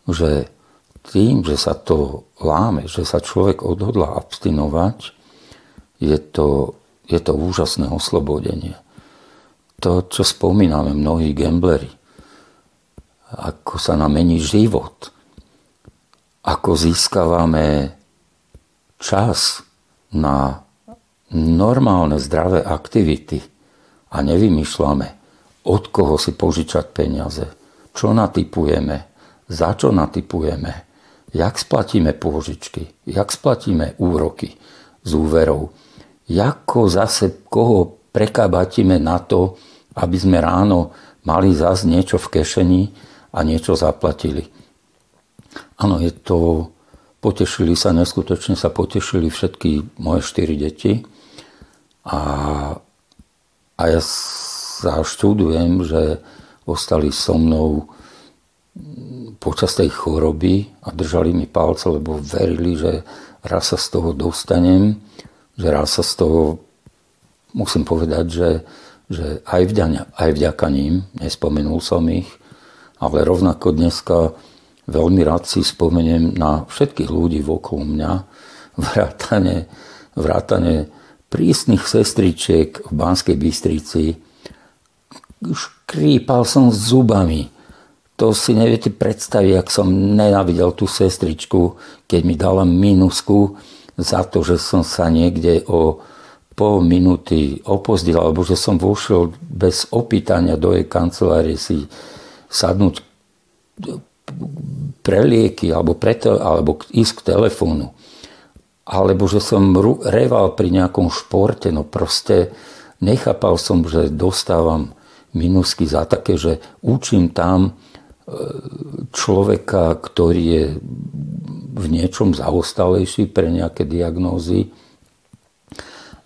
že tým, že sa to láme, že sa človek odhodla abstinovať, je to, je to úžasné oslobodenie. To, čo spomíname mnohí gambleri, ako sa nám mení život, ako získavame čas na normálne zdravé aktivity a nevymýšľame, od koho si požičať peniaze, čo natypujeme, za čo natypujeme, jak splatíme pôžičky, jak splatíme úroky z úverov, ako zase koho prekabatíme na to, aby sme ráno mali zase niečo v kešeni a niečo zaplatili. Áno, je to Potešili sa, neskutočne sa potešili všetky moje štyri deti. A, a ja sa študujem, že ostali so mnou počas tej choroby a držali mi palce, lebo verili, že raz sa z toho dostanem, že raz sa z toho, musím povedať, že, že aj, vďaka, aj vďaka ním, nespomenul som ich, ale rovnako dneska veľmi rád si spomeniem na všetkých ľudí okolo mňa, vrátane, vrátane prísnych sestričiek v Banskej Bystrici. Škrípal som s zubami. To si neviete predstaviť, ak som nenávidel tú sestričku, keď mi dala minusku za to, že som sa niekde o pol minúty opozdil, alebo že som vošiel bez opýtania do jej kancelárie si sadnúť pre lieky alebo, preto, alebo ísť k telefónu. Alebo že som reval pri nejakom športe, no proste nechápal som, že dostávam minusky za také, že učím tam e, človeka, ktorý je v niečom zaostalejší pre nejaké diagnózy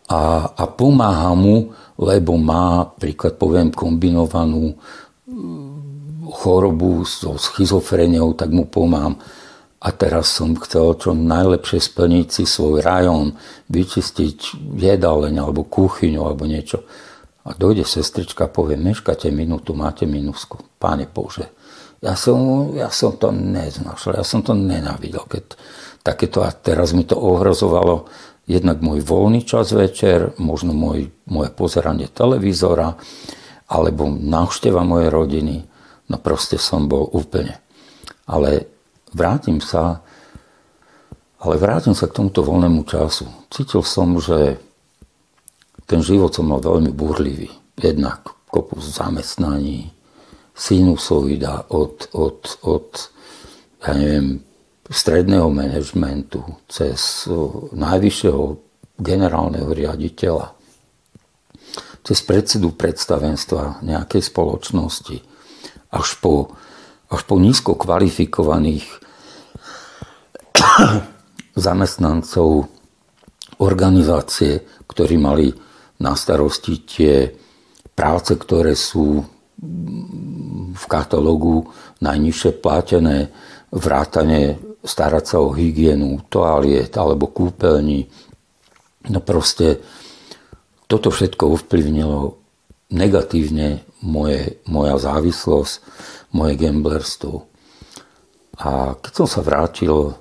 a, a pomáha mu, lebo má, príklad poviem, kombinovanú chorobu so schizofreniou, tak mu pomám. A teraz som chcel čo najlepšie splniť si svoj rajón, vyčistiť jedáleň alebo kuchyňu alebo niečo. A dojde sestrička a povie, meškate minútu, máte minusku. Páne Bože, ja som, ja som to neznašal, ja som to nenávidel, keď takéto a teraz mi to ohrozovalo jednak môj voľný čas večer, možno môj, moje pozeranie televízora, alebo návšteva mojej rodiny. No proste som bol úplne. Ale vrátim sa Ale vrátim sa k tomuto voľnému času. Cítil som, že ten život som mal veľmi burlivý. Jednak kopu zamestnaní, sinusoida od, od, od ja neviem, stredného manažmentu cez najvyššieho generálneho riaditeľa, cez predsedu predstavenstva nejakej spoločnosti, až po, až po nízko kvalifikovaných zamestnancov organizácie, ktorí mali na starosti tie práce, ktoré sú v katalógu najnižšie platené, vrátane starať sa o hygienu, toaliet alebo kúpeľní. No proste toto všetko ovplyvnilo negatívne moje, moja závislosť, moje gamblerstvo. A keď som sa vrátil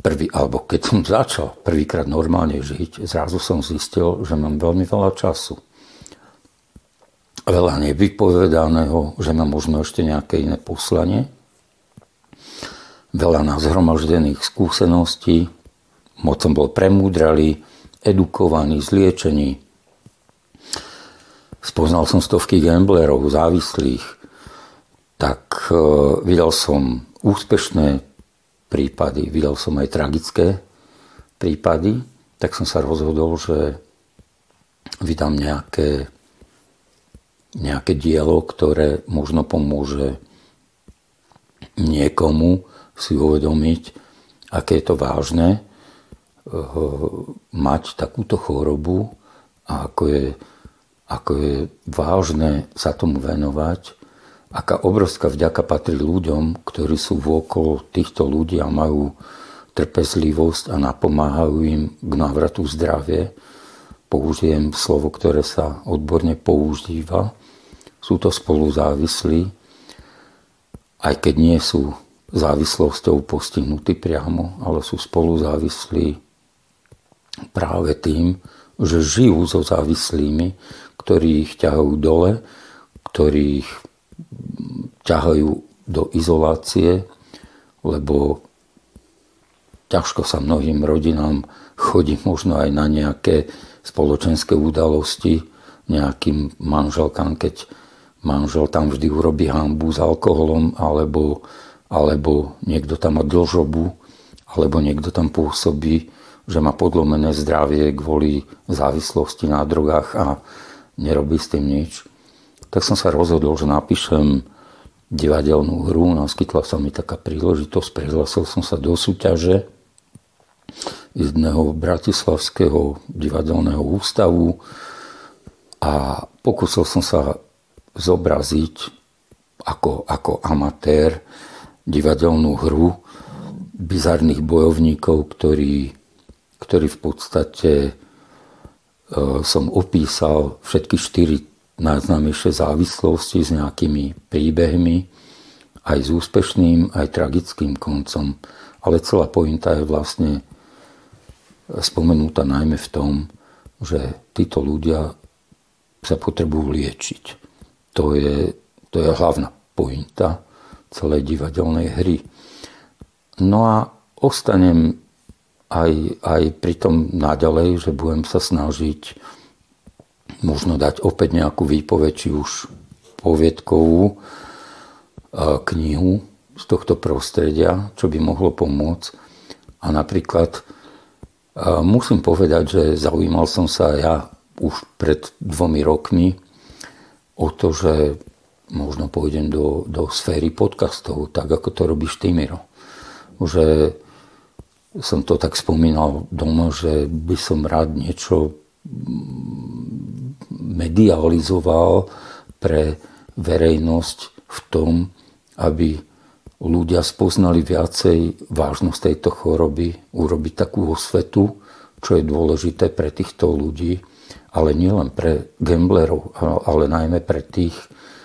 prvý, alebo keď som začal prvýkrát normálne žiť, zrazu som zistil, že mám veľmi veľa času. Veľa nevypovedaného, že mám možno ešte nejaké iné poslanie veľa nazhromaždených skúseností, moc som bol premúdralý, edukovaný, zliečený. Spoznal som stovky gamblerov, závislých, tak e, videl som úspešné prípady, videl som aj tragické prípady, tak som sa rozhodol, že vydám nejaké, nejaké dielo, ktoré možno pomôže niekomu si uvedomiť, aké je to vážne eh, mať takúto chorobu a ako je, ako je vážne sa tomu venovať, aká obrovská vďaka patrí ľuďom, ktorí sú vôkol týchto ľudí a majú trpezlivosť a napomáhajú im k návratu zdravie. Použijem slovo, ktoré sa odborne používa. Sú to spoluzávislí, aj keď nie sú závislosťou postihnutí priamo, ale sú spolu závislí práve tým, že žijú so závislými, ktorí ich ťahajú dole, ktorí ich ťahajú do izolácie, lebo ťažko sa mnohým rodinám chodí možno aj na nejaké spoločenské udalosti, nejakým manželkám, keď manžel tam vždy urobí hambu s alkoholom, alebo alebo niekto tam má dlžobu, alebo niekto tam pôsobí, že má podlomené zdravie kvôli závislosti na drogách a nerobí s tým nič. Tak som sa rozhodol, že napíšem divadelnú hru, naskytla sa mi taká príležitosť, prihlásil som sa do súťaže jedného bratislavského divadelného ústavu a pokúsil som sa zobraziť ako, ako amatér divadelnú hru bizarných bojovníkov, ktorí, ktorí v podstate som opísal všetky štyri najznámejšie závislosti s nejakými príbehmi, aj s úspešným, aj tragickým koncom. Ale celá pointa je vlastne spomenúta najmä v tom, že títo ľudia sa potrebujú liečiť. To je, to je hlavná pointa celej divadelnej hry. No a ostanem aj, aj pri tom naďalej, že budem sa snažiť možno dať opäť nejakú výpoveď, či už poviedkovú e, knihu z tohto prostredia, čo by mohlo pomôcť. A napríklad e, musím povedať, že zaujímal som sa ja už pred dvomi rokmi o to, že možno pôjdem do, do sféry podcastov, tak ako to robíš ty, Miro. Že som to tak spomínal doma, že by som rád niečo medializoval pre verejnosť v tom, aby ľudia spoznali viacej vážnosť tejto choroby, urobiť takú osvetu, čo je dôležité pre týchto ľudí, ale nielen pre gamblerov, ale najmä pre tých,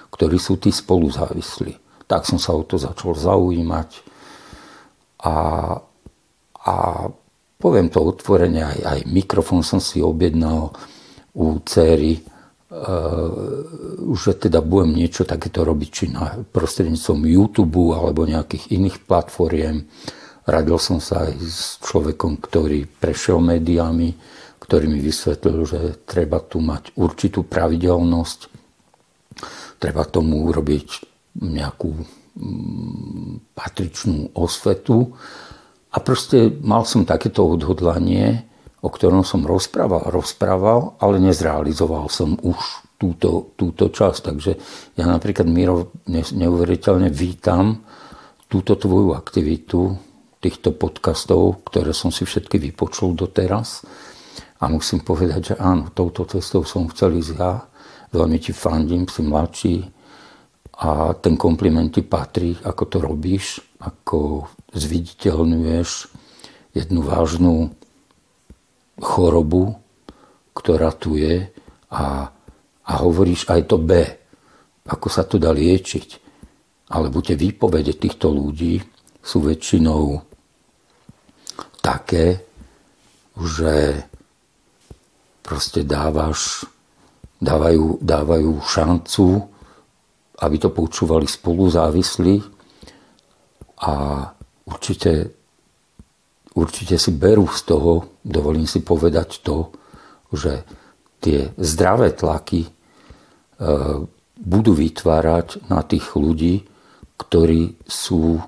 ktorí sú tí spoluzávislí. Tak som sa o to začal zaujímať a, a poviem to otvorene, aj, aj mikrofón som si objednal u céry, uh, že teda budem niečo takéto robiť, či na prostredníctvom YouTube alebo nejakých iných platformiem, radil som sa aj s človekom, ktorý prešiel médiami, ktorý mi vysvetlil, že treba tu mať určitú pravidelnosť, treba tomu urobiť nejakú mm, patričnú osvetu. A proste mal som takéto odhodlanie, o ktorom som rozprával, rozprával, ale nezrealizoval som už túto, túto časť. Takže ja napríklad, Miro, neuveriteľne vítam túto tvoju aktivitu, týchto podcastov, ktoré som si všetky vypočul doteraz. A musím povedať, že áno, touto cestou som chcel ísť ja. Veľmi ti fandím, si mladší a ten kompliment ti patrí, ako to robíš, ako zviditeľňuješ jednu vážnu chorobu, ktorá tu je a, a hovoríš aj to B, ako sa to dá liečiť. Alebo tie výpovede týchto ľudí sú väčšinou také, že proste dávaš, dávajú, dávajú šancu, aby to počúvali spolu závislí a určite, určite si berú z toho, dovolím si povedať to, že tie zdravé tlaky e, budú vytvárať na tých ľudí, ktorí sú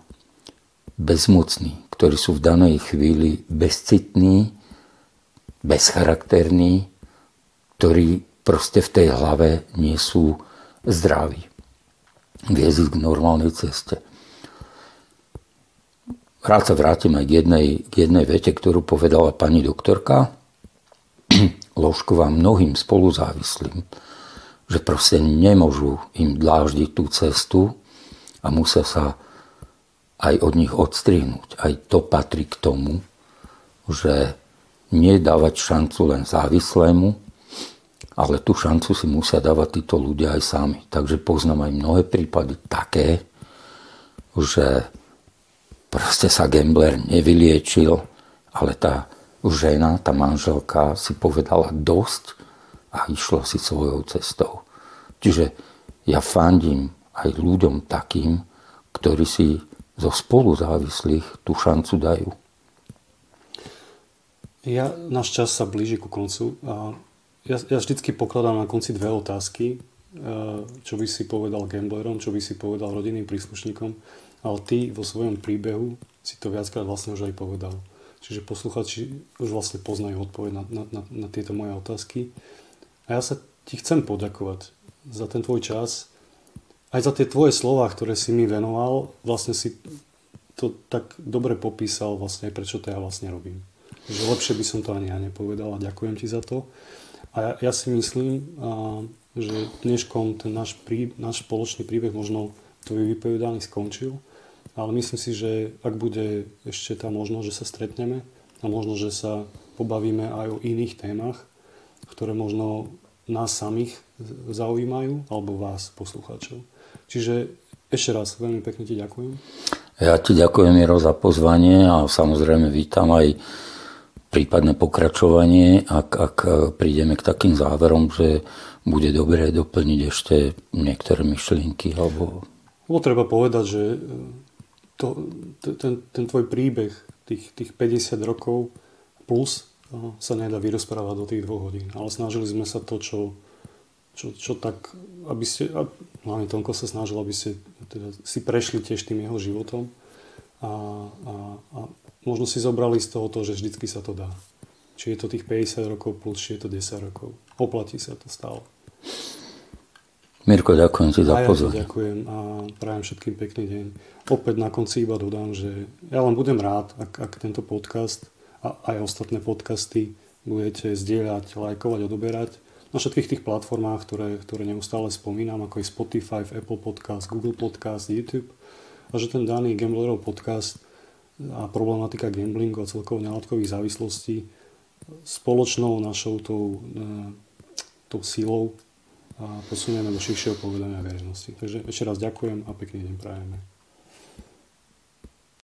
bezmocní, ktorí sú v danej chvíli bezcitní, bezcharakterní, ktorí proste v tej hlave nie sú zdraví. Viezť k normálnej ceste. Rád sa vrátim aj k jednej, k jednej vete, ktorú povedala pani doktorka Ložková mnohým spoluzávislým, že proste nemôžu im dláždiť tú cestu a musia sa aj od nich odstrihnúť. Aj to patrí k tomu, že nie dávať šancu len závislému, ale tú šancu si musia dávať títo ľudia aj sami. Takže poznám aj mnohé prípady také, že proste sa gambler nevyliečil, ale tá žena, tá manželka si povedala dosť a išla si svojou cestou. Čiže ja fandím aj ľuďom takým, ktorí si zo spoluzávislých tú šancu dajú. Ja, náš čas sa blíži ku koncu. A ja, ja vždycky pokladám na konci dve otázky. Čo by si povedal gamblerom, čo by si povedal rodinným príslušníkom. Ale ty vo svojom príbehu si to viackrát vlastne už aj povedal. Čiže posluchači už vlastne poznajú odpoveď na, na, na, na tieto moje otázky. A ja sa ti chcem poďakovať za ten tvoj čas, aj za tie tvoje slova, ktoré si mi venoval, vlastne si to tak dobre popísal vlastne, prečo to ja vlastne robím. Že lepšie by som to ani ja nepovedal a ďakujem ti za to. A ja, ja si myslím, a, že dneškom ten náš, prí, náš spoločný príbeh možno tvoj vypovedaný skončil, ale myslím si, že ak bude ešte tá možnosť, že sa stretneme a možno, že sa pobavíme aj o iných témach, ktoré možno nás samých zaujímajú, alebo vás, poslucháčov. Čiže ešte raz veľmi pekne ti ďakujem. Ja ti ďakujem, Miro, za pozvanie a samozrejme vítam aj prípadné pokračovanie, ak, ak prídeme k takým záverom, že bude dobré doplniť ešte niektoré myšlienky. Alebo... Bolo treba povedať, že to, ten, ten tvoj príbeh tých, tých 50 rokov plus sa nedá vyrozprávať do tých dvoch hodín. Ale snažili sme sa to, čo, čo, čo tak, aby ste, a hlavne Tonko sa snažil, aby ste teda si prešli tiež tým jeho životom a, a, a možno si zobrali z toho to, že vždycky sa to dá. Či je to tých 50 rokov plus, či je to 10 rokov. Oplatí sa to stále. Mirko, ďakujem ti za pozornosť. Ja ďakujem a prajem všetkým pekný deň. Opäť na konci iba dodám, že ja len budem rád, ak, ak tento podcast a aj ostatné podcasty budete zdieľať, lajkovať, odoberať na všetkých tých platformách, ktoré, ktoré neustále spomínam, ako je Spotify, Apple Podcast, Google Podcast, YouTube. A že ten daný Gamblerov podcast a problematika gamblingu a celkovo nelátkových závislostí spoločnou našou tou, e, tou sílou a posunieme do širšieho povedania verejnosti. Takže ešte raz ďakujem a pekný deň prajeme.